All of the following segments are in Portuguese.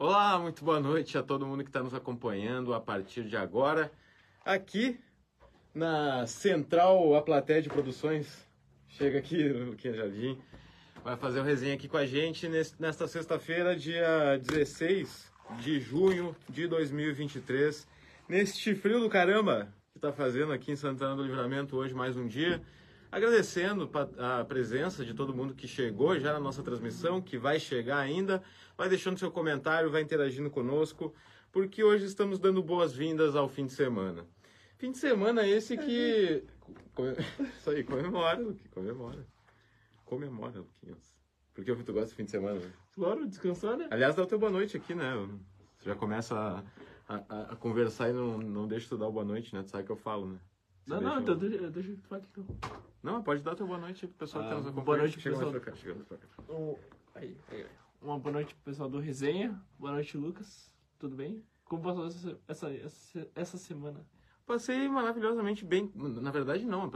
Olá, muito boa noite a todo mundo que está nos acompanhando a partir de agora, aqui na Central A Platéia de Produções. Chega aqui, Luquinha Jardim, vai fazer uma resenha aqui com a gente nesta sexta-feira, dia 16 de junho de 2023. Neste frio do caramba que está fazendo aqui em Santana do Livramento hoje, mais um dia. Agradecendo a presença de todo mundo que chegou já na nossa transmissão, que vai chegar ainda. Vai deixando seu comentário, vai interagindo conosco, porque hoje estamos dando boas-vindas ao fim de semana. Fim de semana esse que. Isso aí, comemora, Luque, comemora. Comemora, Luquinhas. Porque tu gosta de fim de semana, né? Claro, descansar, né? Aliás, dá o teu boa noite aqui, né? Você já começa a, a, a conversar e não, não deixa tu dar o boa noite, né? Tu sabe que eu falo, né? Não, não, então deixa, deixa eu falar aqui então. Não, pode dar teu boa noite pro pessoal que tá nos Ah, acompanhando. boa noite, Chega mais pessoal. pra cá, chega mais pra cá. Um, aí, aí, aí. Uma boa noite pro pessoal do Resenha. Boa noite, Lucas. Tudo bem? Como passou essa, essa, essa, essa semana? Passei maravilhosamente bem. Na verdade, não,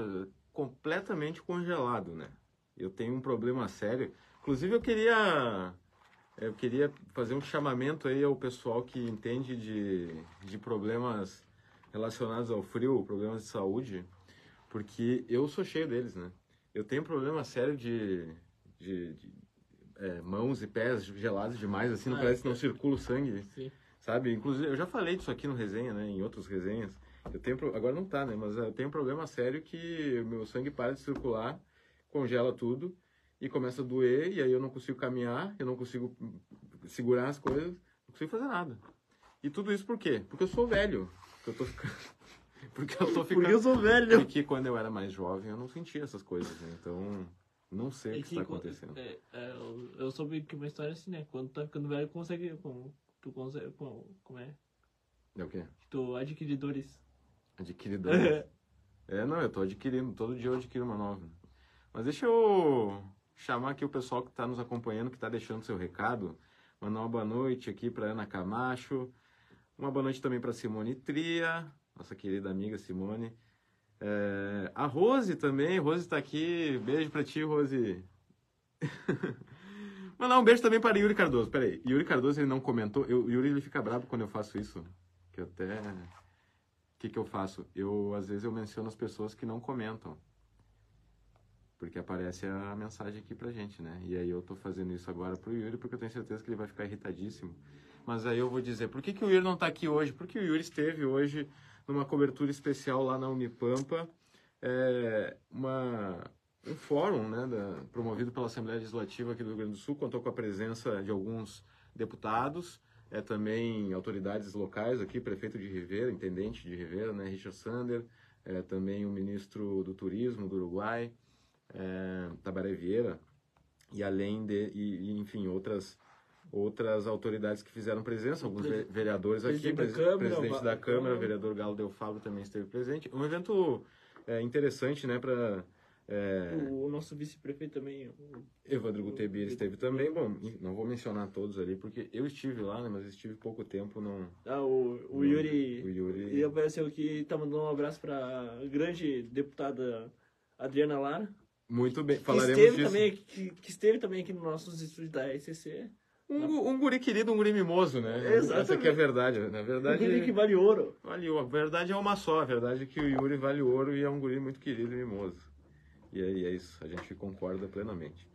completamente congelado, né? Eu tenho um problema sério. Inclusive, eu queria. Eu queria fazer um chamamento aí ao pessoal que entende de, de problemas relacionados ao frio, problemas de saúde, porque eu sou cheio deles, né? Eu tenho um problema sério de, de, de, é, mãos e pés gelados demais, assim, não Ah, parece que não é. circula o sangue Sim. sabe? Inclusive, eu já falei disso aqui no resenha, né? Em outras resenhas. Eu tenho, agora não tá, né? Mas eu tenho um problema sério que o meu sangue para de circular, congela tudo e começa a doer e aí eu não consigo caminhar, eu não consigo segurar as coisas, não consigo fazer nada. E tudo isso por quê? Porque eu sou velho. Porque eu tô ficando Porque eu tô ficando Porque eu sou velho. Porque quando eu era mais jovem eu não sentia essas coisas, né? Então, não sei o É que está acontecendo. é, é, eu, eu soube que uma história assim, né? Quando tá ficando velho, consegue. Como, tu consegue. Como, como é? É o quê? Tu adquire dores. Adquiridor. É, não, eu tô adquirindo, todo dia eu adquiro uma nova. Mas deixa eu chamar aqui o pessoal que está nos acompanhando, que está deixando seu recado. Mandar uma boa noite aqui para Ana Camacho. Uma boa noite também para Simone Tria, nossa querida amiga Simone. É, a Rose também, Rose está aqui. Beijo para ti, Rose. Mandar um beijo também para Yuri Cardoso. Peraí, Yuri Cardoso ele não comentou. Eu, Yuri ele fica bravo quando eu faço isso. Que até o que, que eu faço? Eu, às vezes, eu menciono as pessoas que não comentam. Porque aparece a mensagem aqui pra gente, né? E aí eu tô fazendo isso agora pro Yuri, porque eu tenho certeza que ele vai ficar irritadíssimo. Mas aí eu vou dizer, por que, que o Yuri não tá aqui hoje? Porque o Yuri esteve hoje numa cobertura especial lá na Unipampa, é, uma, um fórum, né, da- promovido pela Assembleia Legislativa aqui do Rio Grande do Sul, contou com a presença de alguns deputados, é, também autoridades locais aqui, prefeito de Rivera, intendente de Rivera, né, Richard Sander, é, também o ministro do Turismo do Uruguai, é, Tabaré Vieira, e além de, e, e, enfim, outras outras autoridades que fizeram presença, alguns ve- vereadores aqui, Presidente da presi- Câmara, presidente da Câmara, vereador Galo Del Fabro também esteve presente. Um evento é, interessante, né, para O, o nosso vice-prefeito também. o- Evandro Gutebir esteve também. Bom, não vou mencionar todos ali, porque eu estive lá, né, mas estive pouco tempo, não... Ah, o, o não- Yuri. O Yuri... Ele apareceu aqui e tá mandando um abraço pra grande deputada Adriana Lara. Muito bem, Que falaremos esteve, disso. também, que, que esteve também aqui nos nossos estúdios da SCC. Um, um guri querido, um guri mimoso, né? Exatamente. Essa que é a verdade. Na Um verdade, guri que vale ouro. vale ouro. A verdade é uma só. A verdade é que o Yuri vale ouro e é um guri muito querido e mimoso. E aí é isso, a gente concorda plenamente.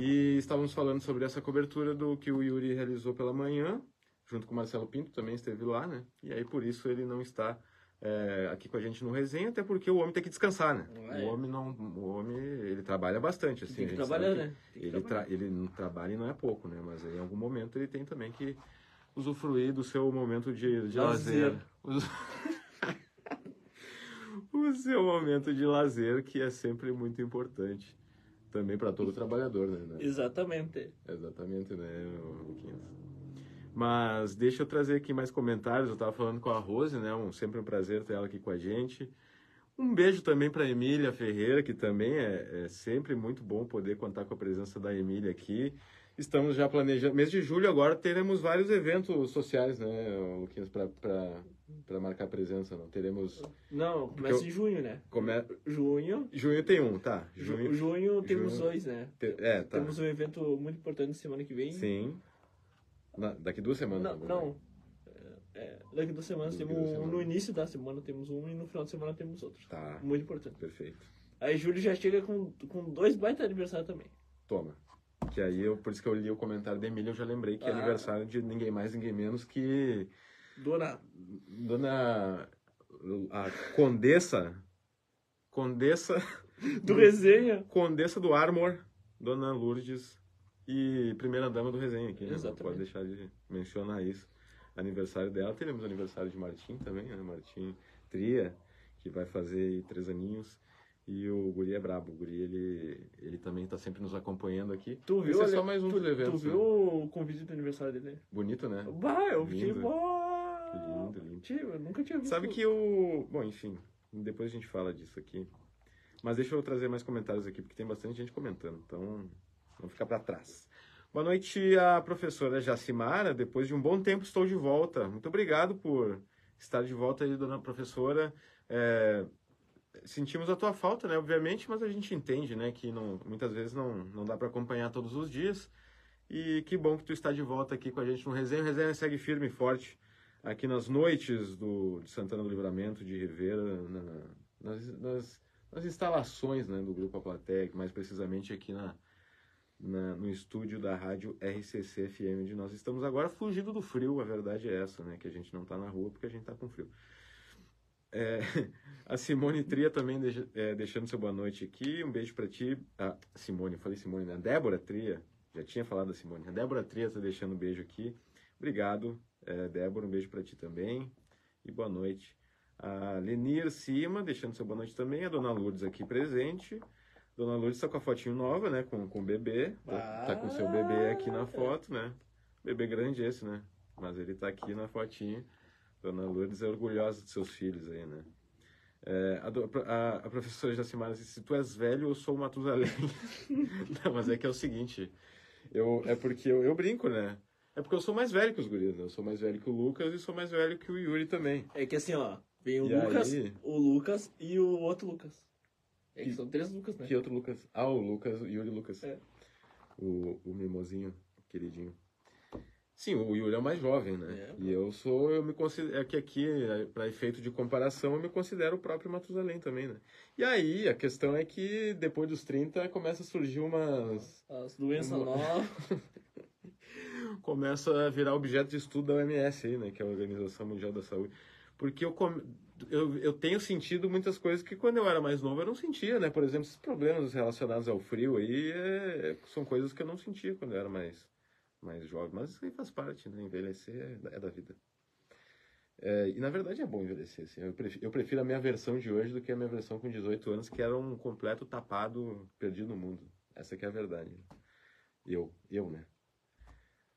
E estávamos falando sobre essa cobertura do que o Yuri realizou pela manhã, junto com o Marcelo Pinto, também esteve lá, né? E aí por isso ele não está é, aqui com a gente no resenha, até porque o homem tem que descansar, né? É. O homem não, o homem ele trabalha bastante, assim. Tem a que gente trabalhar, que né? Tem que Ele, trabalhar. tra ele não trabalha e não é pouco, né? Mas aí, em algum momento ele tem também que usufruir do seu momento de, de lazer. Lazer. O seu momento de lazer, que é sempre muito importante. Também para todo trabalhador, né? né? Exatamente. Exatamente, né, Luquinhas? Mas deixa eu trazer aqui mais comentários. Eu estava falando com a Rose, né? Um, sempre um prazer ter ela aqui com a gente. Um beijo também para Emília Ferreira, que também é, é sempre muito bom poder contar com a presença da Emília aqui. Estamos já planejando. Mês de julho agora teremos vários eventos sociais, né, Luquinhas, para marcar presença. Não teremos. Não, começa eu- em junho, né? Come... Junho. Junho tem um, tá? Junho, Junho. junho temos junho. dois, né? te- É, tá. Temos um evento muito importante semana que vem. Sim. Na- daqui duas semanas. Não, né? não. É, é, daqui duas semanas Daqui temos duas um, semanas. no início da semana temos um e no final de semana temos outro. Tá, Muito importante. perfeito. Aí julho já chega com, com dois baita aniversário também. Toma. Que aí, eu, por isso que eu li o comentário da Emília, eu já lembrei que é Ah. aniversário de ninguém mais, ninguém menos que Dona. Dona a Condessa Condessa Do resenha. Condessa do Armor, Dona Lourdes e primeira dama do resenha aqui, né? Não Exatamente. pode deixar de mencionar isso. Aniversário dela, teremos aniversário de Martim também, né? Martim Tria, que vai fazer aí três aninhos. E o Guri é brabo, o Guri ele, ele também está sempre nos acompanhando aqui. Tu Esse viu, é só mais um tu, dos eventos. Tu né? viu o convite do aniversário dele? Bonito, né? Bah, eu fiquei. Lindo. Lindo, lindo. Tio, eu nunca tinha visto. Sabe que o. Bom, enfim, depois a gente fala disso aqui. Mas deixa eu trazer mais comentários aqui, porque tem bastante gente comentando, então vamos ficar para trás. Boa noite, a professora Jacimara. Depois de um bom tempo estou de volta. Muito obrigado por estar de volta aí, dona professora. É, sentimos a tua falta, né, obviamente, mas a gente entende, né, que não, muitas vezes não, não dá para acompanhar todos os dias. E que bom que tu está de volta aqui com a gente no Resenha. O Resenha segue firme e forte aqui nas noites do, de Santana do Livramento, de Rivera, na- nas, nas, nas instalações né, do Grupo A Plateia, mais precisamente aqui na, na- no estúdio da rádio RCC FM, onde nós estamos agora fugindo do frio, a verdade é essa, né, que a gente não está na rua porque a gente está com frio. É, a Simone Tria também é, deixando seu boa noite aqui, um beijo para ti. Ah, Simone, falei Simone, né? Débora Tria, já tinha falado da Simone. A Débora Tria está deixando um beijo aqui. Obrigado, é, Débora, um beijo para ti também. E boa noite. A Lenir Cima, deixando seu boa noite também. A Dona Lourdes aqui presente. Dona Lourdes está com a fotinho nova, né? Com, com o bebê. Tá, tá com o seu bebê aqui na foto, né? Bebê grande esse, né? Mas ele tá aqui na fotinha. Dona Lourdes é orgulhosa dos seus filhos aí, né? É, a, a- a professora Jacimara disse, se tu és velho, eu sou o Matusalém. Não, mas é que é o seguinte, eu, é porque eu, eu brinco, né? É porque eu sou mais velho que os guris, né? Eu sou mais velho que o Lucas e sou mais velho que o Yuri também. É que assim, ó, vem o E Lucas, aí? o Lucas e o outro Lucas. É que E- são três Lucas, né? Que outro Lucas? Ah, o Lucas, o Yuri Lucas. É. O, o mimosinho, queridinho. Sim, o Yuri é o mais jovem, né? É. E eu sou, eu me considero, é que aqui, para efeito de comparação, eu me considero o próprio Matusalém também, né? E aí, a questão é que depois dos 30 começa a surgir umas... As doenças Uma- novas. começa a virar objeto de estudo da OMS aí, né? Que é a Organização Mundial da Saúde. Porque eu, come- eu, eu tenho sentido muitas coisas que quando eu era mais novo eu não sentia, né? Por exemplo, esses problemas relacionados ao frio aí é- são coisas que eu não sentia quando eu era mais, mais jovem. Mas isso aí faz parte, né? Envelhecer é da, é da vida. É, e na verdade é bom envelhecer, assim. Eu prefiro, eu prefiro a minha versão de hoje do que a minha versão com 18 anos, que era um completo tapado, perdido no mundo. Essa que é a verdade. Eu, eu, né?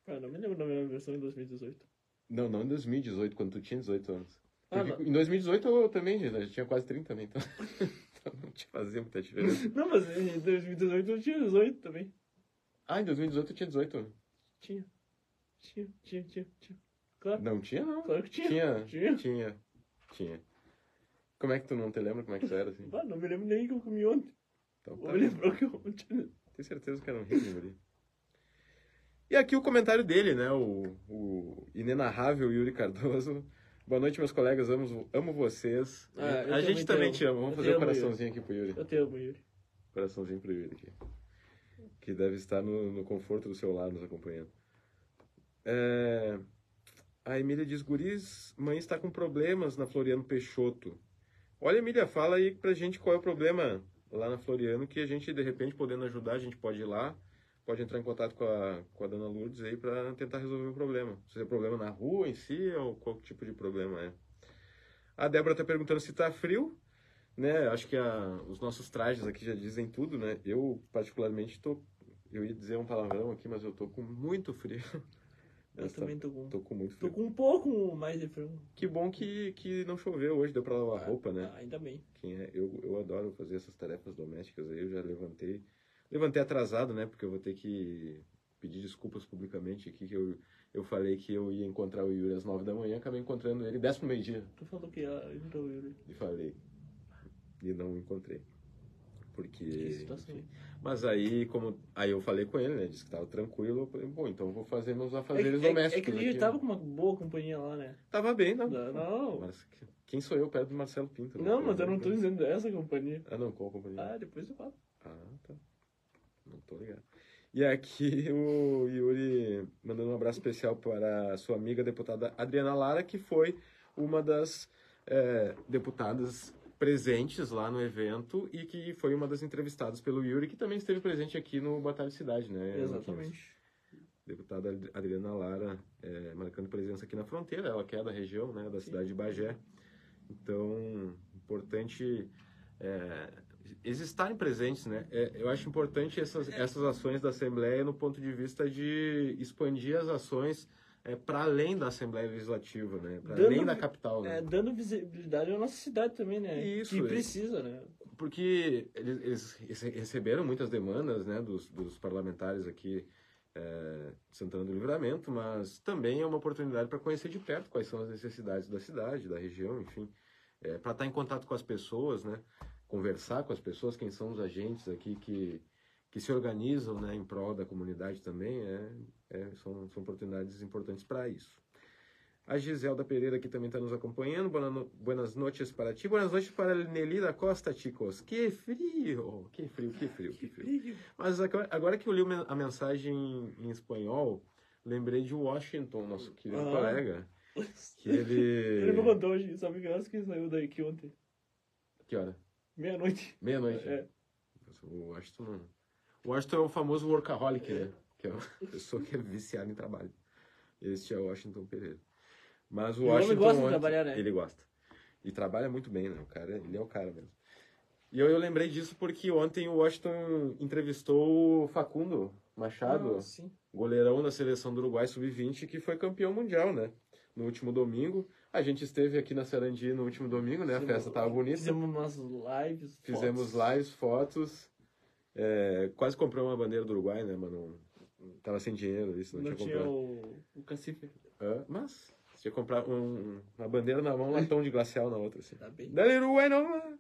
Ah, não me lembro da minha versão em 2018. Não, não em 2018, quando tu tinha 18 anos. Ah, em 2018 eu também, já já tinha quase 30 também, então, então não te fazia muita diferença. Não, mas em 2018 eu tinha 18 também. Ah, em 2018 eu tinha 18. Tinha. Tinha, tinha, tinha, tinha. Claro, Não tinha, não. claro que tinha. Tinha, Tinha. tinha, tinha. Como é que tu não te lembra como é que tu era, assim? Ah, não me lembro nem que eu comi ontem. Então, tá. me lembrar que eu ontem. Tenho certeza que era um rico guri. E aqui o comentário dele, né? O, o inenarrável Yuri Cardoso. Boa noite, meus colegas. Amo, amo vocês. Ah, a gente também te ama. Vamos Eu fazer um coraçãozinho aqui pro Yuri. Eu te amo, Yuri. Coraçãozinho pro Yuri aqui. Que deve estar no, no conforto do seu lado nos acompanhando. É, A Emília diz, guris, mãe está com problemas na Floriano Peixoto. Olha, Emília, fala aí pra gente qual é o problema lá na Floriano, que a gente, de repente, podendo ajudar, a gente pode ir lá, pode entrar em contato com a, com a dona Lourdes aí pra tentar resolver o problema. Se é problema na rua em si, ou qual tipo de problema é. A Débora tá perguntando se tá frio né? Acho que a- os nossos trajes aqui já dizem tudo, né? Eu, particularmente, tô. Eu ia dizer um palavrão aqui, mas eu tô com muito frio. Eu Essa- também tô com. tô com muito Tô frio. com um pouco mais de frio. Que bom que, que não choveu hoje, deu pra lavar roupa, né? Ah, ainda bem. Quem é, eu, eu adoro fazer essas tarefas domésticas aí, eu já levantei. Levantei atrasado, né? Porque eu vou ter que pedir desculpas publicamente aqui, que eu, eu falei que eu ia encontrar o Yuri às nove da manhã, acabei encontrando ele dez pro meio-dia. Tu falou que ia então, Yuri. E falei. E não encontrei. Porque. Que situação. enfim. Mas aí, como. Aí eu falei com ele, né? Disse que tava tranquilo. Eu falei, bom, então eu vou fazer meus É, afazeres que- é, domésticos. é que ele aqui. já tava com uma boa companhia lá, né? Tava bem, não. Não, não. Mas quem sou eu perto do Marcelo Pinto? né? Não, mas eu não tô dizendo essa companhia. Ah, não, qual companhia? Ah, depois eu falo. Não tô ligado. E aqui o Yuri mandando um abraço especial para a sua amiga deputada Adriana Lara, que foi uma das eh, deputadas presentes lá no evento e que foi uma das entrevistadas pelo Yuri, que também esteve presente aqui no Batalha de Cidade, né? Exatamente. Deputada Ad- Adriana Lara eh, marcando presença aqui na fronteira, ela que é da região, né, da cidade de Bagé. Então, importante é, eles estarem presentes, né? É, eu acho importante essas, essas ações da Assembleia no ponto de vista de expandir as ações para além da Assembleia Legislativa, né? Para além da capital, né? É, dando visibilidade à nossa cidade também, né? Isso, Que é. precisa, né? porque eles, eles rece- receberam muitas demandas né, dos, dos parlamentares aqui é, de Santana do Livramento, mas também é uma oportunidade para conhecer de perto quais são as necessidades da cidade, da região, enfim, é, para estar em contato com as pessoas, né, conversar com as pessoas, quem são os agentes aqui que, que se organizam né, em prol da comunidade também, é, é, são, são oportunidades importantes para isso. A Giselda Pereira aqui também está nos acompanhando. Buenas, no... Buenas noches para ti. Buenas noites para Nelly da Costa, chicos. Que frio! Que frio, que frio, que frio. Mas agora que eu li a mensagem em espanhol, lembrei de Washington, nosso querido Ah. colega. Que Ele me ele. mandou hoje, sabe que horas que saiu daqui ontem? Que hora? Meia-noite. Meia-noite. É. O Washington. O Washington é o famoso workaholic, né? Que é uma pessoa que é viciada em trabalho. Este é o Washington Pereira. Mas o Washington. gosta de trabalhar, né? Ele gosta. E trabalha muito bem, né? O cara, ele é o cara mesmo. E eu, eu lembrei disso porque ontem o Washington entrevistou o Facundo Machado, Ah, goleirão da seleção do Uruguai Sub-20, que foi campeão mundial, né? No último domingo. A gente esteve aqui na Sarandi no último domingo, né? A Fizemos- festa tava bonita. Fizemos umas lives. Fizemos fotos. lives, fotos. É, quase comprei uma bandeira do Uruguai, né? Mas não, tava sem dinheiro, isso não, Não tinha tinha comprado. o, o cacife. Mas tinha que comprar um- uma bandeira na mão, um latão de glacial na outra, assim. Tá bem. Dale Uruguai não!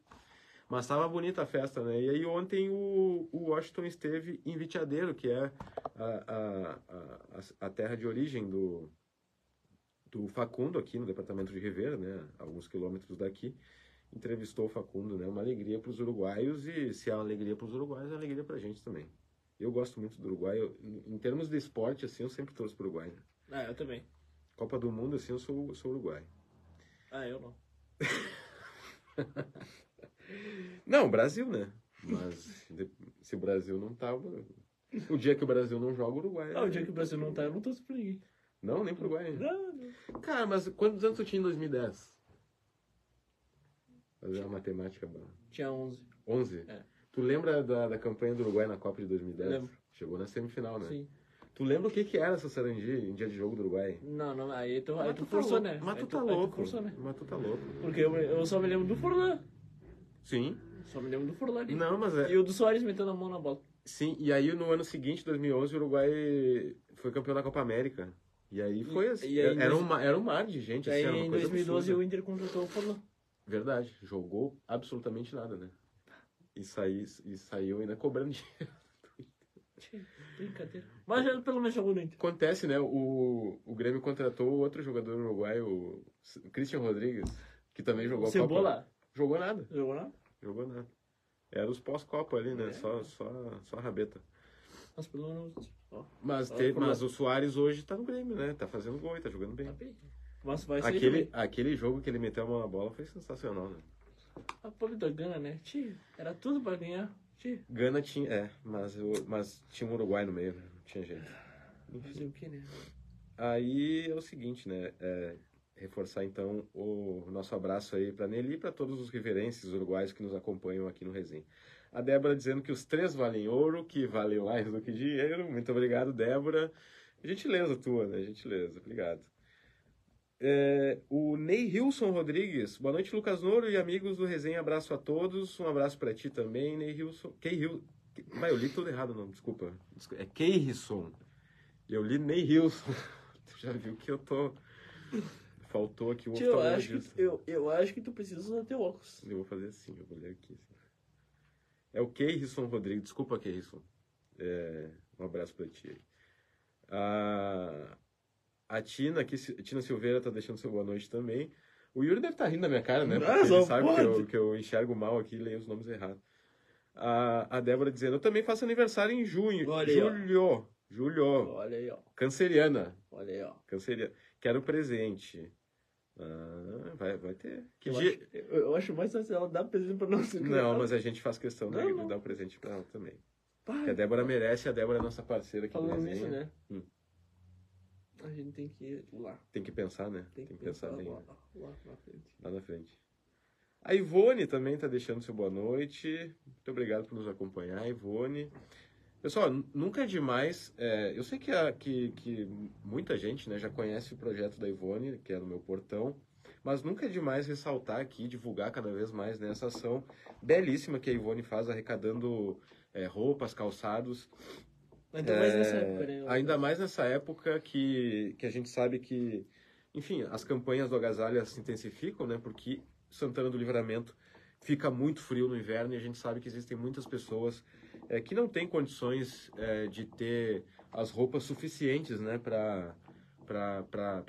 Mas tava bonita a festa, né? E aí ontem o, o Washington esteve em Vitiadeiro, que é a, a, a, a terra de origem do, do Facundo, aqui no departamento de Rivera, né? Alguns quilômetros daqui. Entrevistou o Facundo, né? Uma alegria para os uruguaios e se é uma alegria para os uruguaios, é uma alegria pra gente também. Eu gosto muito do Uruguai. Eu, em termos de esporte, assim, eu sempre torço pro Uruguai. Né? Ah, eu também. Copa do Mundo, assim, eu sou, sou Uruguai. Ah, eu não. Não, Brasil, né? Mas se o Brasil não tava. O dia que o Brasil não joga, o Uruguai. Ah, o dia que o Brasil não tá, eu não torço pra ninguém. Não, nem pro Uruguai. Não, não. Cara, mas quantos anos tu tinha em 2010? Fazer uma matemática boa. Tinha 11. 11? É. Tu lembra da, da campanha do Uruguai na Copa de 2010? Lembro. Chegou na semifinal, né? Sim. Tu lembra o que, que era essa Sarandi em dia de jogo do Uruguai? Não, não, aí tu, aí Mas tu tu tá forçou, louco. né? Mas Aí tu tá aí louco. forçou, né? Mas tu tá louco. Porque eu, eu só me lembro do Forlan. Sim. Só me lembro do Forlan ali. Não, mas é. E o do Soares metendo a mão na bola. Sim, e aí no ano seguinte, 2011, o Uruguai foi campeão da Copa América. E aí foi assim, e aí era, dois- um, era um mar de gente, E assim, aí em coisa 2012 absurda. o Inter contratou o Forlan. Verdade, jogou absolutamente nada, né? E, saí, e saiu ainda cobrando dinheiro. Brincadeira. Mas já pelo menos jogou no Inter. Acontece, né? O, o Grêmio contratou outro jogador uruguaio, o Christian Rodrigues, que também jogou a Copa. Cebola. Jogou nada, Jogou lá? jogou nada. Era os pós-Copa ali, né? É. Só, só, só a rabeta. Mas pelo menos. Ó, Mas, Ah, mas lá. o Soares hoje tá no Grêmio, né? Tá fazendo gol e tá jogando bem. tá bem. Mas vai ser Aquele, aquele jogo que ele meteu a mão na bola foi sensacional, né? A pobre da Gana, né? Tchê, era tudo pra ganhar. Tchê, Gana tinha, é, mas, mas tinha um Uruguai no meio, né? Não tinha jeito. fazer o quê, né? Aí é o seguinte, né? é, reforçar então o nosso abraço aí para Nelly e para todos os riverenses uruguaios que nos acompanham aqui no Resenha. A Débora dizendo que os três valem ouro, que valem mais do que dinheiro. Muito obrigado, Débora. Gentileza tua, né? Gentileza, obrigado. É, o Ney Hilson Rodrigues. Boa noite, Lucas Nouro e amigos do Resenha. Abraço a todos. Um abraço para ti também, Ney Hilson. Key Hilson. Vai, eu li tudo errado, não, desculpa. Desculpa, É Keirson. Eu li Ney Hilson. Tu já viu que eu tô. Faltou aqui o Tio, eu acho, que, eu, eu acho que tu precisa usar teu óculos. Eu vou fazer assim, eu vou ler aqui. assim. É o Keirson Rodrigues. Desculpa, Keirson. É, um abraço pra ti aí. A, a Tina, aqui, Tina Silveira tá deixando seu boa noite também. O Yuri deve estar tá rindo da minha cara, né? Porque ele sabe que eu, que eu enxergo mal aqui e leio os nomes errados. A, a Débora dizendo, eu também faço aniversário em junho. Olha julho. Aí, julho. Olha aí, ó. Canceriana. Olha aí, ó. Canceriana. Quero presente. Ah, vai, vai ter. Que eu, acho, eu acho mais fácil ela dar presente pra nós. Não, mas a gente faz questão não, de, não. dar um presente pra ela também. Pai, a Débora merece, a Débora é nossa parceira aqui Falando nisso, né? Hum. A gente tem que ir lá. Tem que pensar, né? Tem que, tem que pensar, pensar bem. Lá, lá, lá, na frente. Lá na frente. A Ivone também está deixando seu boa noite. Muito obrigado por nos acompanhar, Ivone. Pessoal, nunca é demais. É, eu sei que, a, que, que muita gente né, já conhece o projeto da Ivone, que é no meu portão, mas nunca é demais ressaltar aqui, divulgar cada vez mais nessa ação belíssima que a Ivone faz arrecadando é, roupas, calçados. Ainda é, mais nessa época, né? Ainda mais nessa época que, que a gente sabe que, enfim, as campanhas do Agasalha se intensificam, né? Porque Santana do Livramento fica muito frio no inverno e a gente sabe que existem muitas pessoas é, que não têm condições é, de ter as roupas suficientes, né? Para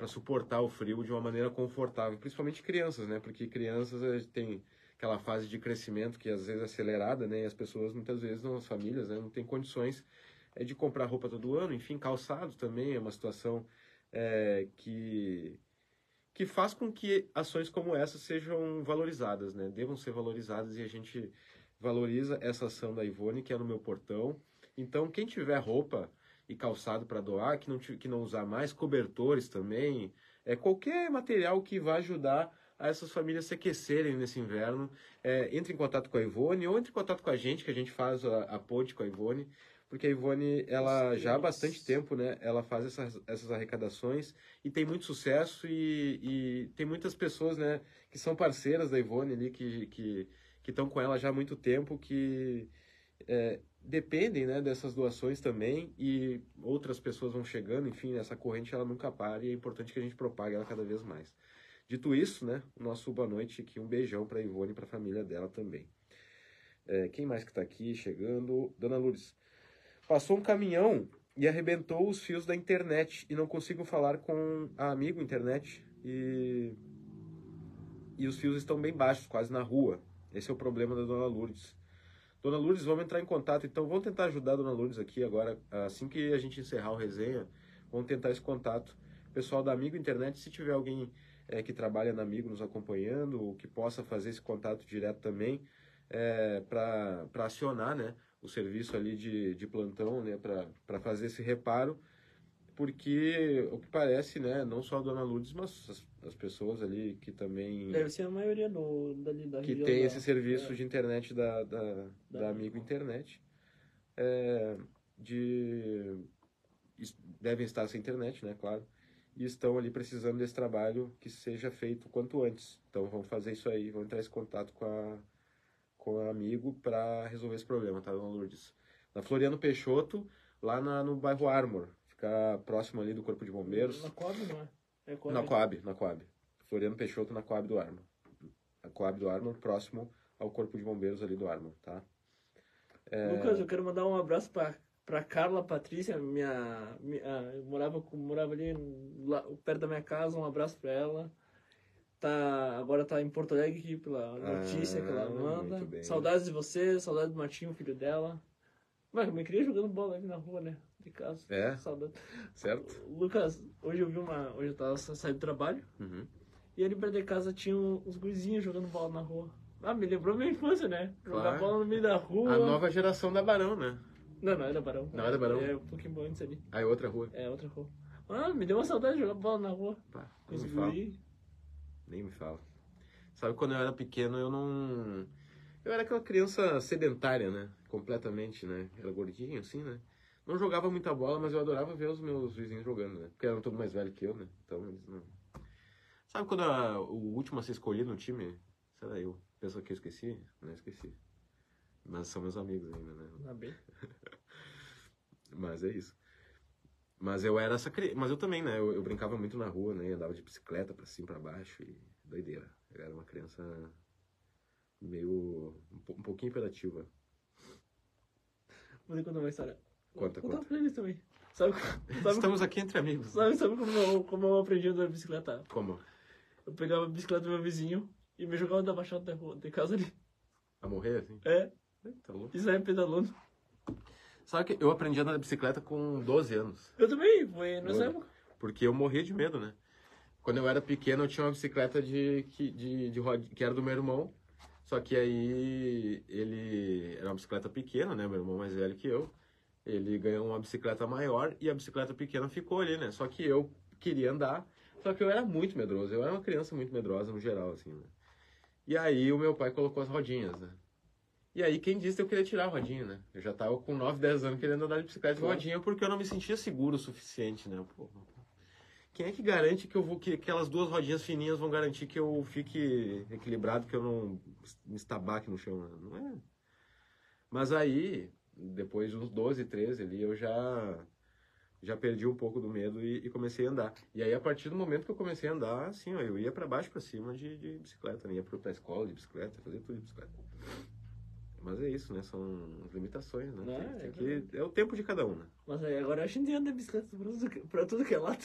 suportar o frio de uma maneira confortável, principalmente crianças, né? Porque crianças têm aquela fase de crescimento que às vezes é acelerada, né? E as pessoas muitas vezes, não, as famílias, né, não têm condições é, de comprar roupa todo ano. Enfim, calçado também é uma situação é, que que faz com que ações como essa sejam valorizadas, né? Devam ser valorizadas e a gente valoriza essa ação da Ivone, que é no meu portão. Então, quem tiver roupa e calçado para doar, que não, que não usar mais, cobertores também, é qualquer material que vá ajudar a essas famílias se aquecerem nesse inverno. É, entre em contato com a Ivone ou entre em contato com a gente, que a gente faz a, a ponte com a Ivone, porque a Ivone, ela já há bastante tempo, né, ela faz essas, essas arrecadações e tem muito sucesso e, e tem muitas pessoas, né, que são parceiras da Ivone ali, que que que estão com ela já há muito tempo, que é, dependem, né, dessas doações também e outras pessoas vão chegando, enfim, essa corrente ela nunca para e é importante que a gente propague ela cada vez mais. Dito isso, né, nosso boa noite aqui, um beijão para Ivone e para a família dela também. É, quem mais que está aqui chegando? Dona Lourdes. Passou um caminhão e arrebentou os fios da internet e não consigo falar com a amigo internet e e os fios estão bem baixos, quase na rua. Esse é o problema da Dona Lourdes. Dona Lourdes, vamos entrar em contato, então vamos tentar ajudar a Dona Lourdes aqui agora, assim que a gente encerrar o resenha, vamos tentar esse contato. Pessoal da Amigo Internet, se tiver alguém é, que trabalha na Amigo nos acompanhando, ou que possa fazer esse contato direto também, é, para acionar né, o serviço ali de, de plantão, né, para fazer esse reparo, porque o que parece, né, não só a Dona Lourdes, mas as, as pessoas ali que também... Deve ser a maioria do, dali da Que tem da, esse serviço é. de internet da, da, da, da Amigo Internet, é, de... devem estar sem internet, né, claro, e estão ali precisando desse trabalho que seja feito quanto antes. Então vamos fazer isso aí, vamos entrar em contato com a com amigo para resolver esse problema, tá, dona Lourdes? Na Floriano Peixoto, lá na, no bairro Armor, fica próximo ali do Corpo de Bombeiros. Na Coab, não é? é Coab. Na Coab, na Coab. Floriano Peixoto na Coab do Armor. A Coab do Armor, próximo ao Corpo de Bombeiros ali do Armor, tá? É... Lucas, eu quero mandar um abraço para para Carla Patrícia, minha, minha eu morava morava ali lá, perto da minha casa, um abraço para ela. Tá, agora tá em Porto Alegre aqui pela notícia ah, que ela ah, manda. Saudades de você, saudades do Martinho, filho dela. Mas eu me queria jogando bola ali na rua, né? De casa. É. Saudade. Certo. Lucas, hoje eu vi uma. Hoje eu tava saindo do trabalho. Uhum. E ali perto de casa tinha uns gurizinhos jogando bola na rua. Ah, me lembrou minha infância, né? Jogar claro. bola no meio da rua. A nova geração da Barão, né? Não, não era Barão. Não era Barão? É um pouquinho antes ali. Ah, é outra rua? É, outra rua. Ah, me deu uma saudade de jogar bola na rua. Pá, com os guri. Nem me fala. Sabe, quando eu era pequeno, eu não... Eu era aquela criança sedentária, né? Completamente, né? Era gordinho, assim, né? Não jogava muita bola, mas eu adorava ver os meus vizinhos jogando, né? Porque eram todos mais velhos que eu, né? Então, eles não... Sabe quando a, o último a ser escolhido no time? Será eu. Pensa que eu esqueci? Não esqueci. Mas são meus amigos ainda, né? Ah, bem. mas é isso. Mas eu era essa criança. Mas eu também, né? Eu, eu, brincava muito na rua, né? Andava de bicicleta pra cima, pra baixo e doideira. Eu era uma criança meio. um, pouquinho imperativa. Vou contar uma história. Conta, Conta conta. pra eles também. Sabe, sabe, Estamos aqui entre amigos. sabe, sabe como, eu, como eu aprendi a andar de bicicleta? Como? Eu pegava a bicicleta do meu vizinho e me jogava da baixada da de casa ali. A morrer, assim? É, Tá louco. e saia pedalando. Sabe que eu aprendi a andar de bicicleta com 12 anos. Eu também, foi nessa época. Porque eu morria de medo, né? Quando eu era pequeno, eu tinha uma bicicleta de, que- de, de, rod- que era do meu irmão. Só que aí ele era uma bicicleta pequena, né? Meu irmão mais velho que eu. Ele ganhou uma bicicleta maior e a bicicleta pequena ficou ali, né? Só que eu queria andar, só que eu era muito medroso. Eu era uma criança muito medrosa no geral, assim, né? E aí o meu pai colocou as rodinhas, né? E aí quem disse que eu queria tirar a rodinha, né? Eu já tava com 9, 10 anos querendo andar de bicicleta de rodinha porque eu não me sentia seguro o suficiente, né? Pô, quem é que garante que eu vou que aquelas duas rodinhas fininhas vão garantir que eu fique equilibrado, que eu não me estabaque no chão? né? Não é. Mas aí, depois de uns 12, 13 ali, eu já já perdi um pouco do medo e, e comecei a andar. E aí, a partir do momento que eu comecei a andar, assim, ó, eu ia pra baixo, pra cima de, de bicicleta, né? ia pro- pra escola de bicicleta, fazia tudo de bicicleta. Mas é isso, né? São as limitações, né? Não, Tem- é tem que- é o tempo de cada um, né? Mas aí, agora a gente anda de bicicleta pra tudo, que- pra tudo que é lado.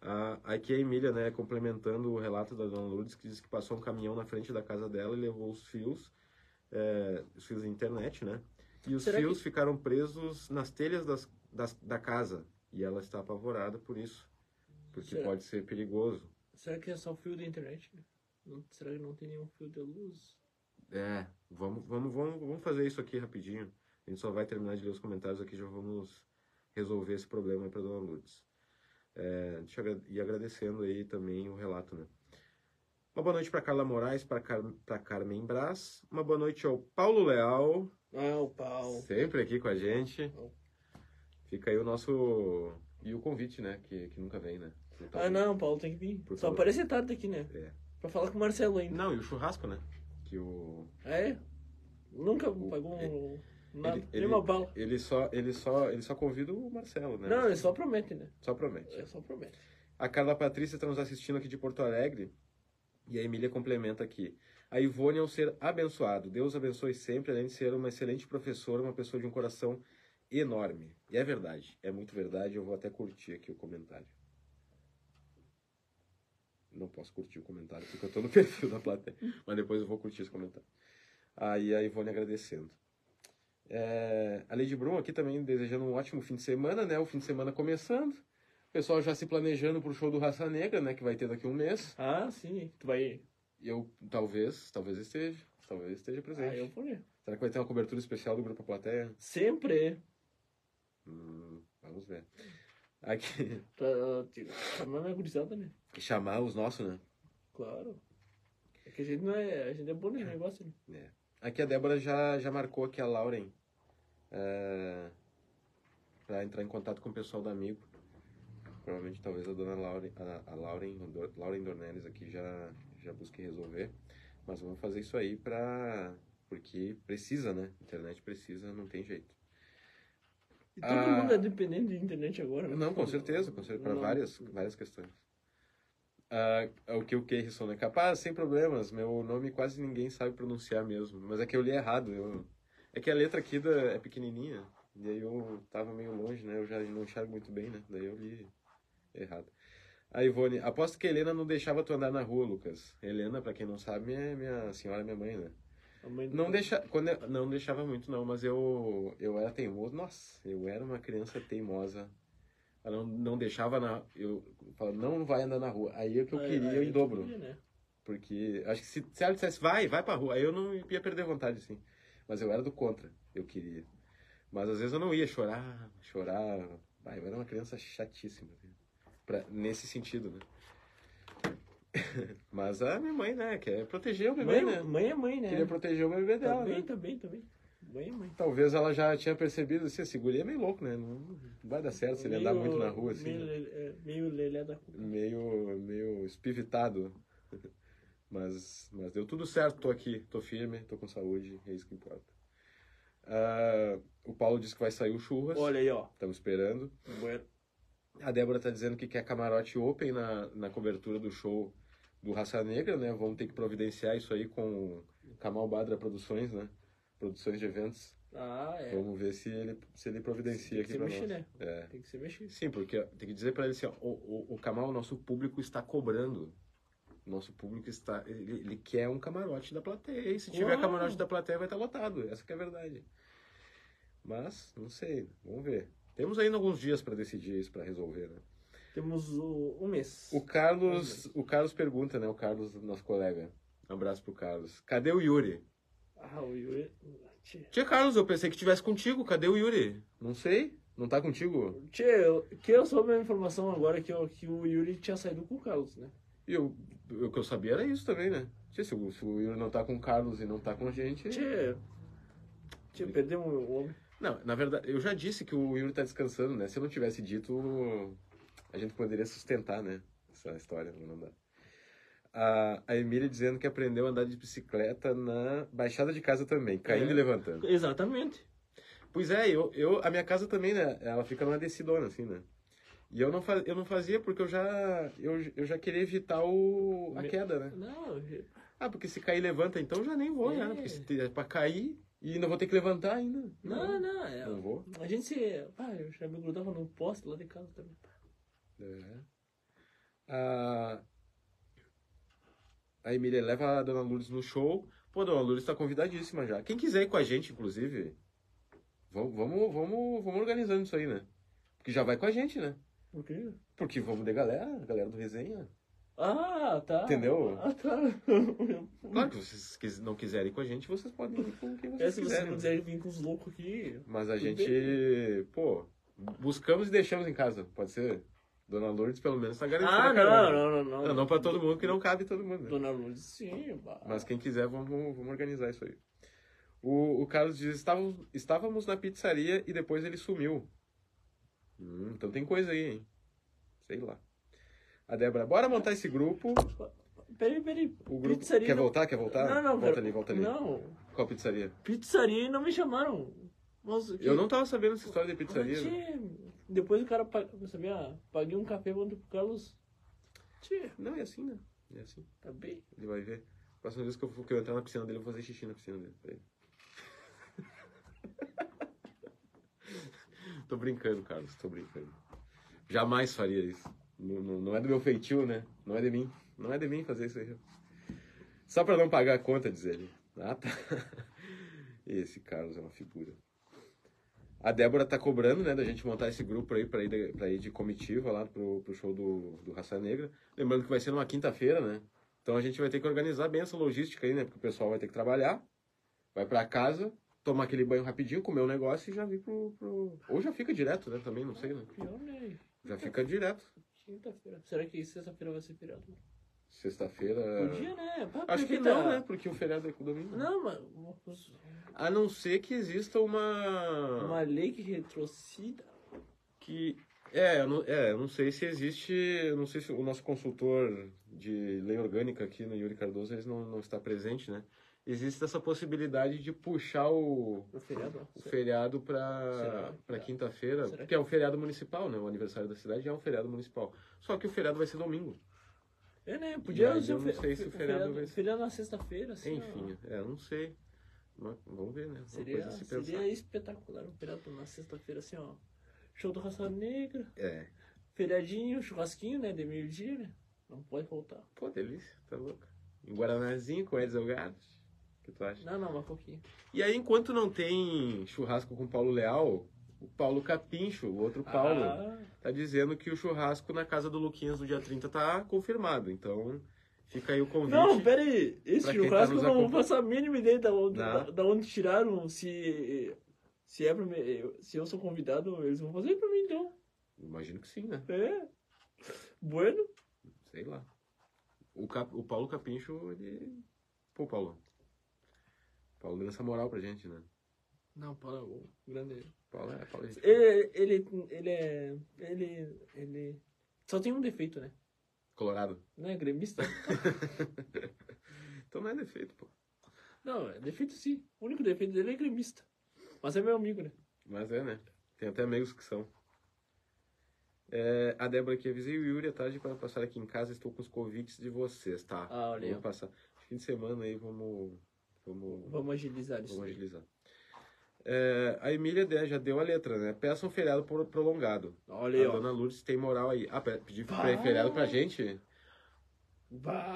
A, aqui a Emília, né, complementando o relato da Dona Lourdes, que diz que passou um caminhão na frente da casa dela e levou os fios, é, os fios da internet, né? E os Será fios ficaram presos nas telhas das, das- da casa. E ela está apavorada por isso. Porque Será? pode ser perigoso. Será que é só o fio da internet? Não- será que não tem nenhum fio de luz? É, vamos, vamos, vamos, vamos fazer isso aqui rapidinho. A gente só vai terminar de ler os comentários aqui, já vamos resolver esse problema aí para Dona Lourdes. É, deixa eu agra- ir agradecendo aí também o relato, né? Uma boa noite para Carla Moraes, para Car pra Carmen Brás. Uma boa noite ao Paulo Leal, Ah, o pau. sempre aqui com a gente. Fica aí o nosso. E o convite, né? Que, que nunca vem, né? Ah, não, Paulo tem que vir. Por Só favor. aparece tarde aqui, né? É. Pra falar com o Marcelo ainda. Não, e o churrasco, né? Que o. É? Nunca O- pagou um... Nada, ele- nem uma bala. Ele só, ele, só, ele só convida o Marcelo, né? Não, ele só promete, né? Só promete. É só promete. A Carla Patrícia está nos assistindo aqui de Porto Alegre. E a Emília complementa aqui. A Ivone é um ser abençoado. Deus abençoe sempre, além de ser uma excelente professora, uma pessoa de um coração enorme. E é verdade. É muito verdade. Eu vou até curtir aqui o comentário. Não posso curtir o comentário porque eu estou no perfil da plateia. Mas depois eu vou curtir esse comentário. Aí a Ivone agradecendo. É, a Lady Brum aqui também desejando um ótimo fim de semana, né? O fim de semana começando. Pessoal já se planejando pro show do Raça Negra, né? Que vai ter daqui a um mês. Ah, sim. Tu vai... E eu, talvez, talvez esteja. Talvez esteja Ah, presente. eu vou. Será que vai ter uma cobertura especial do Grupo Plateia? Sempre. Hum, vamos ver. Aqui, Pra chamar minha gurizada, né? chamar os nossos, né? Claro. É que a gente não é... A gente é bom nesse negócio, né? Aqui a Débora já, já marcou aqui a Lauren é, para entrar em contato com o pessoal da Amigo. Provavelmente talvez a dona Lauren, a, a Lauren, Lauren Dornelles aqui já, já busque resolver. Mas vamos fazer isso aí pra. Porque precisa, né? Internet precisa, não tem jeito. E todo Ah. mundo é dependente de internet agora. né? Não, com certeza, com certeza, para várias, várias questões. Ah, o que o Keirson, né? Capaz, sem problemas, meu nome quase ninguém sabe pronunciar mesmo, mas é que eu li errado. Eu... É que a letra aqui da... é pequenininha, e aí eu tava meio longe, né? Eu já não enxergo muito bem, né? Daí eu li errado. A Ivone, aposto que a Helena não deixava tu andar na rua, Lucas. Helena, pra quem não sabe, é minha senhora, minha mãe, né? Mãe Não deixa, quando eu- não deixava muito não, mas eu eu era teimoso. Nossa, eu era uma criança teimosa. Ela não, não deixava na eu falava, não vai andar na rua. Aí é o que eu Aí- queria aí em tu dobro, queria, né? porque acho que se, se ela dissesse vai, vai pra rua, aí eu não ia perder vontade assim. Mas eu era do contra, eu queria. Mas às vezes eu não ia chorar, chorar. Vai, eu era uma criança chatíssima. Pra, nesse sentido, né? Mas a minha mãe, né, quer proteger o bebê, Mãe, né? mãe é mãe, né? Queria proteger o bebê Tá dela, bem, né? tá bem, tá. Mãe é mãe. Talvez ela já tinha percebido assim, esse guri é meio louco, né? Não vai dar certo se ele andar Meio- muito na rua, assim. Meio, né? lelé- é, meio lelé da cuca. Meio, meio espivitado. Mas, mas deu tudo certo, tô aqui, tô firme, tô com saúde, é isso que importa. Ah, o Paulo disse que vai sair o churras, Olha aí, ó. estamos esperando. Bueno. A Débora tá dizendo que quer camarote open na, na cobertura do show do Raça Negra, né? Vamos ter que providenciar isso aí com Kamal Badra Produções, né? Produções de eventos. Ah, é. Vamos ver se ele, se ele providencia Tem que aqui pra mexer, nós. né? É. Tem que ser mexido. Sim, porque tem que dizer pra ele assim, ó, o, o, o Kamal, o nosso público está cobrando. O nosso público está. Ele, ele quer um camarote da plateia. E se tiver Uau. camarote da plateia, vai estar lotado. Essa que é a verdade. Mas, não sei. Vamos ver. Temos ainda alguns dias pra decidir isso, pra resolver, né? Temos o, um mês. O Carlos, o Carlos pergunta, né? O Carlos, nosso colega. Um abraço pro Carlos. Cadê o Yuri? Ah, o Yuri. Tia Carlos, eu pensei que tivesse contigo. Cadê o Yuri? Não sei. Não tá contigo? Tchê, eu, que eu soube a informação agora que, eu- que o Yuri tinha saído com o Carlos, né? E eu, o que eu sabia era isso também, né? Tia, se, o, se o Yuri não tá com o Carlos e não tá com a gente. Tchê. Tchê, perdemos o homem. Não, na verdade, eu já disse que o Yuri tá descansando, né? Se eu não tivesse dito, a gente poderia sustentar, né? Essa história, não dá. A, a Emília dizendo que aprendeu a andar de bicicleta na Baixada de Casa também, caindo É. e levantando. Exatamente. Pois é, eu, eu, a minha casa também, né? Ela fica numa descidona, assim, né? E eu não, faz, eu não fazia porque eu já, eu, eu já queria evitar o, a queda, né? Não, eu- Ah, porque se cair levanta, então eu já nem vou, né? É. Porque se pra cair e ainda vou ter que levantar ainda. não, não. É, Não vou. A gente se. Pá, eu já me grudava no poste lá de casa também. pá. É. A, a Emília leva a Dona Lourdes no show. Pô, a Dona Lourdes tá convidadíssima já. Quem quiser ir com a gente, inclusive, vamos, vamos, vamos, vamos organizando isso aí, né? Porque já vai com a gente, né? Por quê? Porque vamos de galera, galera do resenha. Ah, tá. Entendeu? Ah, tá. Claro que vocês quis- não quiserem ir com a gente, vocês podem ir com quem É, vocês se você quiserem. não quiser vir com os loucos aqui. Mas a gente, pô, buscamos e deixamos em casa, pode ser? Dona Lourdes pelo menos tá garantida. Ah, cara. não, não, não, não. Não, não pra todo mundo, porque não cabe todo mundo. né? Dona Lourdes, sim. bah. Mas quem quiser, vamos, vamos organizar isso aí. O, o Carlos diz, estávamos, estávamos na pizzaria e depois ele sumiu. Hum, então tem coisa aí, hein? Sei lá. A Débora, bora montar esse grupo. Peraí, peraí. O grupo Pizzaria quer não- voltar? Quer voltar? Não, não, volta ali, volta ali. Não, Qual pizzaria? pizzaria e não me chamaram. Nossa, que- Eu não tava sabendo essa história de pizzaria. Ah, tchê, Depois o cara, sabia, paguei um café pro Carlos. Tchê, Não, é assim, né? É assim. tá bem. Ele vai ver. Próxima vez que eu, for, que eu entrar na piscina dele, eu vou fazer xixi na piscina dele. ele. tô brincando, Carlos, tô brincando. Jamais faria isso. Não, não, não é do meu feitio, né? Não é de mim. Não é de mim fazer isso aí. Só pra não pagar a conta, diz ele. Ah, tá. Esse Carlos é uma figura. A Débora tá cobrando, né, da gente montar esse grupo aí pra ir de, pra ir de comitiva lá pro, pro show do, do Raça Negra. Lembrando que vai ser numa quinta-feira, né? Então a gente vai ter que organizar bem essa logística aí, né? Porque o pessoal vai ter que trabalhar, vai pra casa, tomar aquele banho rapidinho, comer um negócio e já vir pro, pro... Ou já fica direto, né? Também, não sei, né? Né? Já fica direto. Quinta-feira. Será que sexta-feira vai ser feriado? Sexta-feira... Podia, né? Pá, Acho que não, né? Porque o feriado é com domingo. Não, mas A não ser que exista uma... uma lei que retrocida. que é eu, não, é, eu não sei se existe, eu não sei se o nosso consultor de lei orgânica aqui no Yuri Cardoso ele não, não está presente, né? Existe essa possibilidade de puxar o, O feriado, ó. o feriado para quinta-feira, Será que é um feriado municipal, né? O aniversário da cidade é um feriado municipal. Só que o feriado vai ser domingo. É, né? Podia ser eu não sei se o um feriado vai ser- feriado na sexta-feira, assim. ó. Enfim, é, eu não sei. Mas vamos ver, né? Uma Seria, se seria espetacular um feriado na sexta-feira, assim, ó. Show do Raça Negra, É. feriadinho, churrasquinho, né? De meio-dia, né? Não pode faltar. Pô, delícia, tá louco. Em Guaranazinho com Edson Gatos. O que tu acha? Não, não, uma coquinha. E aí, enquanto não tem churrasco com o Paulo Leal, o Paulo Capincho, o outro Paulo, Ah, tá dizendo que o churrasco na casa do Luquinhas no dia 30 tá confirmado. Então, fica aí o convite. não, pera aí. Esse tá churrasco nos eu não faço a mínima ideia da onde, da, da onde tiraram. Se, se, é pra mim, eu- se eu sou convidado, eles vão fazer pra mim, então. Imagino que sim, né? É. Bueno. Sei lá. O, Cap- o Paulo Capincho, ele. Pô, Paulo. Paulo dando essa moral pra gente, né? Não, para o grande. Paulo é. Paulo é gente- Ele, ele, ele é. Ele. Ele. Só tem um defeito, né? Colorado. Não é gremista? então não é defeito, pô. Não, é defeito sim. O único defeito dele é gremista. Mas é meu amigo, né? Mas é, né? Tem até amigos que são. É, a Débora aqui, avisei o Yuri à tarde para passar aqui em casa, estou com os convites de vocês, tá? Ah, olha Vamos passar. Fim de semana aí, vamos... Vamos, Vamos agilizar isso. vamos agilizar. É, a Emília né, já deu a letra, né? Peça um feriado pro- prolongado. Olha aí, a ó. dona Lourdes tem moral aí. Ah, pe- pedir feriado pra gente?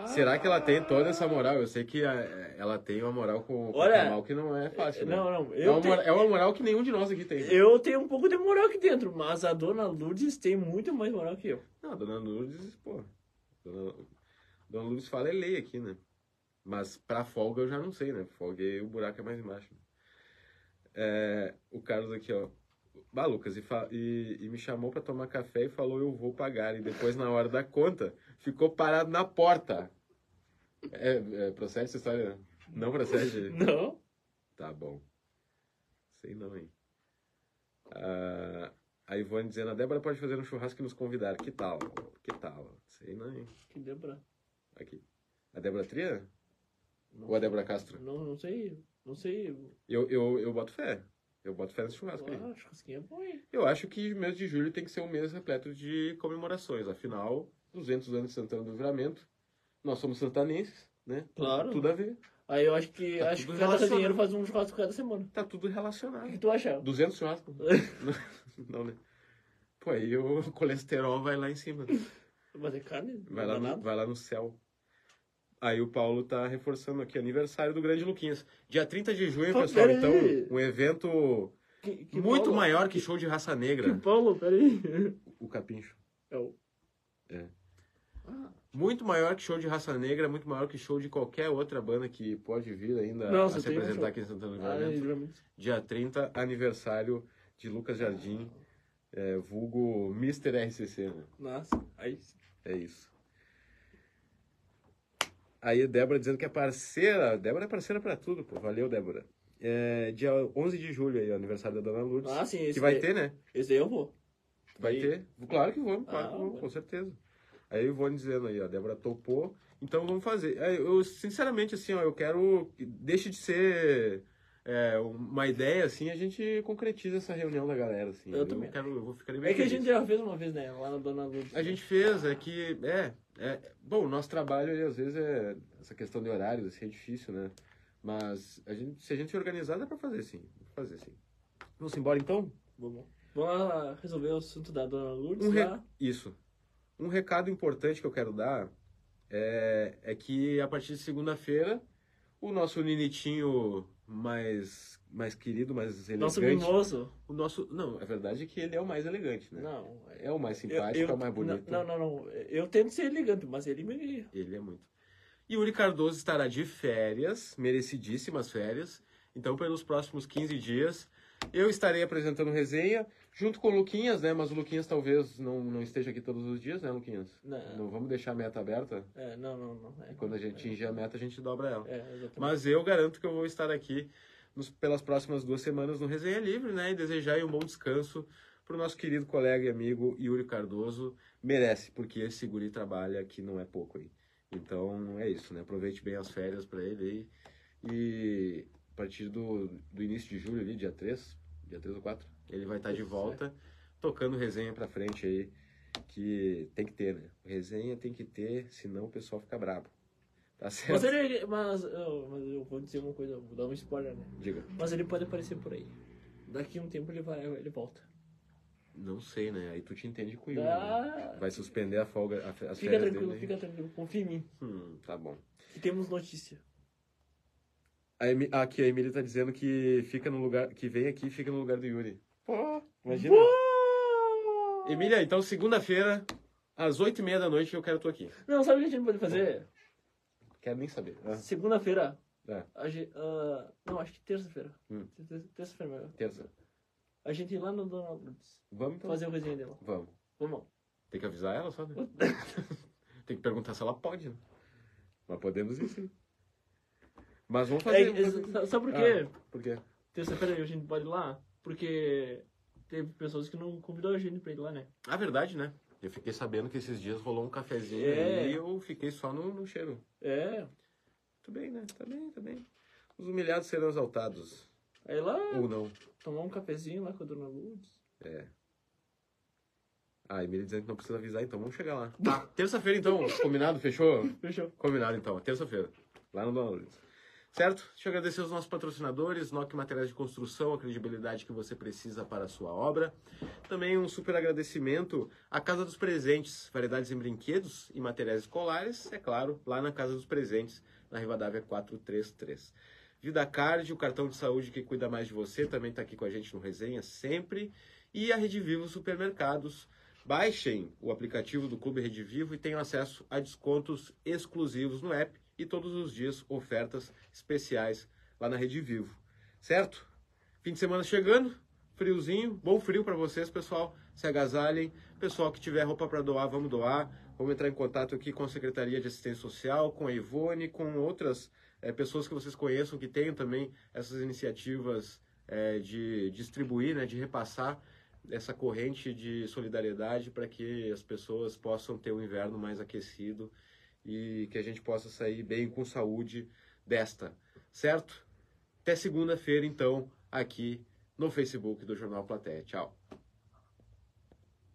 Será que ela tem toda essa moral? Eu sei que a- ela tem uma moral com, com Olha, o Kamal que não é fácil, né? Não, não. é, uma, tenho, mora- é uma moral que nenhum de nós aqui tem. eu tenho um pouco de moral aqui dentro, mas a dona Lourdes tem muito mais moral que eu. Não, a dona Lourdes, pô. Dona, dona Lourdes fala é lei aqui, né? Mas pra folga eu já não sei, né? Folga aí o buraco é mais embaixo. É, o Carlos aqui, ó. Bah, Lucas, e, e- e me chamou pra tomar café e falou eu vou pagar. E depois, na hora da conta, ficou parado na porta. É, é, procede essa história? Não procede? Não? Tá bom. Sei não, hein? Ah, a Ivone dizendo, a Débora pode fazer um churrasco e nos convidar. Que tal? Que tal? Sei não, hein? Que Débora? Aqui. A Débora Tria? Não, Ou a Débora Castro? Não, não sei. Não sei. Eu, eu, eu boto fé. Eu boto fé nesse churrasco aí. Ah, churrasquinho é bom, hein? Eu acho que o mês de julho tem que ser um mês repleto de comemorações. Afinal, 200 anos de Santana do Livramento. Nós somos santanenses, né? Claro. Tudo a ver. Aí eu acho que Tá acho que cada dinheiro faz um churrasco cada semana. Tá tudo O relacionado. que tu acha? 200 churrascos? não, né? Pô, aí o colesterol vai lá em cima. Mas é carne? Vai lá, no, vai lá no céu. Aí o Paulo tá reforçando aqui, aniversário do Grande Luquinhas. Dia 30 de junho, Pô, pessoal. Então, um evento Que, que muito Paulo? maior que show de raça Que negra. Paulo, peraí. O Capincho. É o... É. Ah, Muito maior que show de raça negra, muito maior que show de qualquer outra banda que pode vir ainda Não, a se um apresentar aqui em Santana do ah, Livramento. Dia 30, aniversário de Lucas Jardim, é, vulgo Mr. RCC, né? Nossa, aí sim. É isso. Aí a Débora dizendo que é parceira. Débora é parceira pra tudo, pô. Valeu, Débora. É, dia 11 de julho aí, o aniversário da Dona Lourdes. Ah, sim, esse que vai daí- ter, né? Esse daí eu vou. Vai ter. Claro que vamos, claro Ah, que vamos, vai. com certeza. Aí eu vou dizendo aí, ó, a Débora topou. Então vamos fazer. É, Eu, sinceramente, assim, ó, eu quero. que Deixe de ser é, uma ideia, assim, a gente concretiza essa reunião da galera, assim. Eu também quero, eu vou ficar bem É que a feliz. gente já fez uma vez, né? Lá na Dona Lourdes. A gente fez, é que, é, é, bom, o nosso trabalho ali, às vezes é, essa questão de horários, assim, é difícil, né? Mas a gente, se a gente se organizar, dá pra fazer sim, fazer sim. Vamos embora então? Vamos. Vamos lá resolver o assunto da Dona Lourdes Um re- lá. Isso. Um recado importante que eu quero dar é, é que a partir de segunda-feira, o nosso Ninitinho mais, mais querido, mais elegante... Nosso mimoso. O nosso, não, a verdade é que ele é o mais elegante, né? Não. É o mais eu- simpático, eu- é o mais bonito. Não, não, não. Eu tento ser elegante, mas ele me. Ele é muito. Yuri Cardoso estará de férias, merecidíssimas férias. Então, pelos próximos 15 dias, eu estarei apresentando resenha, junto com o Luquinhas, né? Mas o Luquinhas talvez não, não esteja aqui todos os dias, né, Luquinhas? Não. Não vamos deixar a meta aberta. É, não, não, não. É, Quando a gente atingir a meta, a gente dobra ela. É, exatamente. Mas eu garanto que eu vou estar aqui nos- pelas próximas duas semanas no Resenha Livre, né? E desejar um bom descanso para o nosso querido colega e amigo Yuri Cardoso. Merece, porque esse guri trabalha que não é pouco aí. Então é isso, né? Aproveite bem as férias para ele aí. E a partir do, do início de julho, ali, dia 3, dia 3 ou 4, ele vai estar de volta tocando resenha pra frente aí. Que tem que ter, né? Resenha tem que ter, senão o pessoal fica brabo. Tá certo? Mas ele. Mas eu, mas eu vou dizer uma coisa, vou dar um spoiler, né? Diga. Mas ele pode aparecer por aí. Daqui a um tempo ele vai, ele volta. Não sei, né? Aí tu te entende com o Yuri. né? Ah, Vai suspender a folga, a, as fica férias tranquilo, dele. fica tranquilo. Confia em mim. Hum, tá bom. Que temos notícia. A Emi- aqui a Emília tá dizendo que fica no lugar, que vem aqui e fica no lugar do Yuri. Pô, imagina. Emília, então segunda-feira, às oito e meia da noite, eu quero tu aqui. Não, sabe o que a gente pode fazer? Quero nem saber. Ah, Segunda-feira. É. a gente- ah, não, acho que terça-feira. Hum. Ter- Terça-feira mesmo. terça. A gente ir lá no Dona Lourdes. Vamos então? Fazer o resenha dela. Vamos. Vamos. Tem que avisar ela só, né? Tem que perguntar se ela pode, né? Mas podemos ir sim. Mas vamos É, fazer. é, vamos fazer. sa- sabe por quê? Ah, por quê? Terça-feira a gente pode ir lá? Porque teve pessoas que não convidou a gente pra ir lá, né? A verdade, né? Eu fiquei sabendo que esses dias rolou um cafezinho É. e eu fiquei só no, no cheiro. É. Tudo bem, né? Tá bem, tá bem. Os humilhados serão exaltados. Aí lá, Ou não. tomar um cafezinho lá com a Dona Lourdes. É. Ah, Emília dizendo que não precisa avisar, então vamos chegar lá. Tá. Terça-feira, então. Combinado? Fechou? Fechou. Combinado, então. Terça-feira. Lá no Dona Lourdes. Certo? Deixa eu agradecer aos nossos patrocinadores, NOC Materiais de Construção, a credibilidade que você precisa para a sua obra. Também um super agradecimento à Casa dos Presentes, variedades em brinquedos e materiais escolares, é claro, lá na Casa dos Presentes, na Rivadavia 433. Vida Card, o cartão de saúde que cuida mais de você, também está aqui com a gente no Resenha sempre. E a Rede Vivo Supermercados. Baixem o aplicativo do Clube Rede Vivo e tenham acesso a descontos exclusivos no app e todos os dias ofertas especiais lá na Rede Vivo. Certo? Fim de semana chegando, friozinho, bom frio para vocês, pessoal. Se agasalhem. Pessoal que tiver roupa para doar, vamos doar. Vamos entrar em contato aqui com a Secretaria de Assistência Social, com a Ivone, com outras é, pessoas que vocês conheçam que tenham também essas iniciativas é, de distribuir, né, de repassar essa corrente de solidariedade para que as pessoas possam ter um inverno mais aquecido e que a gente possa sair bem com saúde desta, certo? Até segunda-feira, então, aqui no Facebook do Jornal Platéia. Tchau.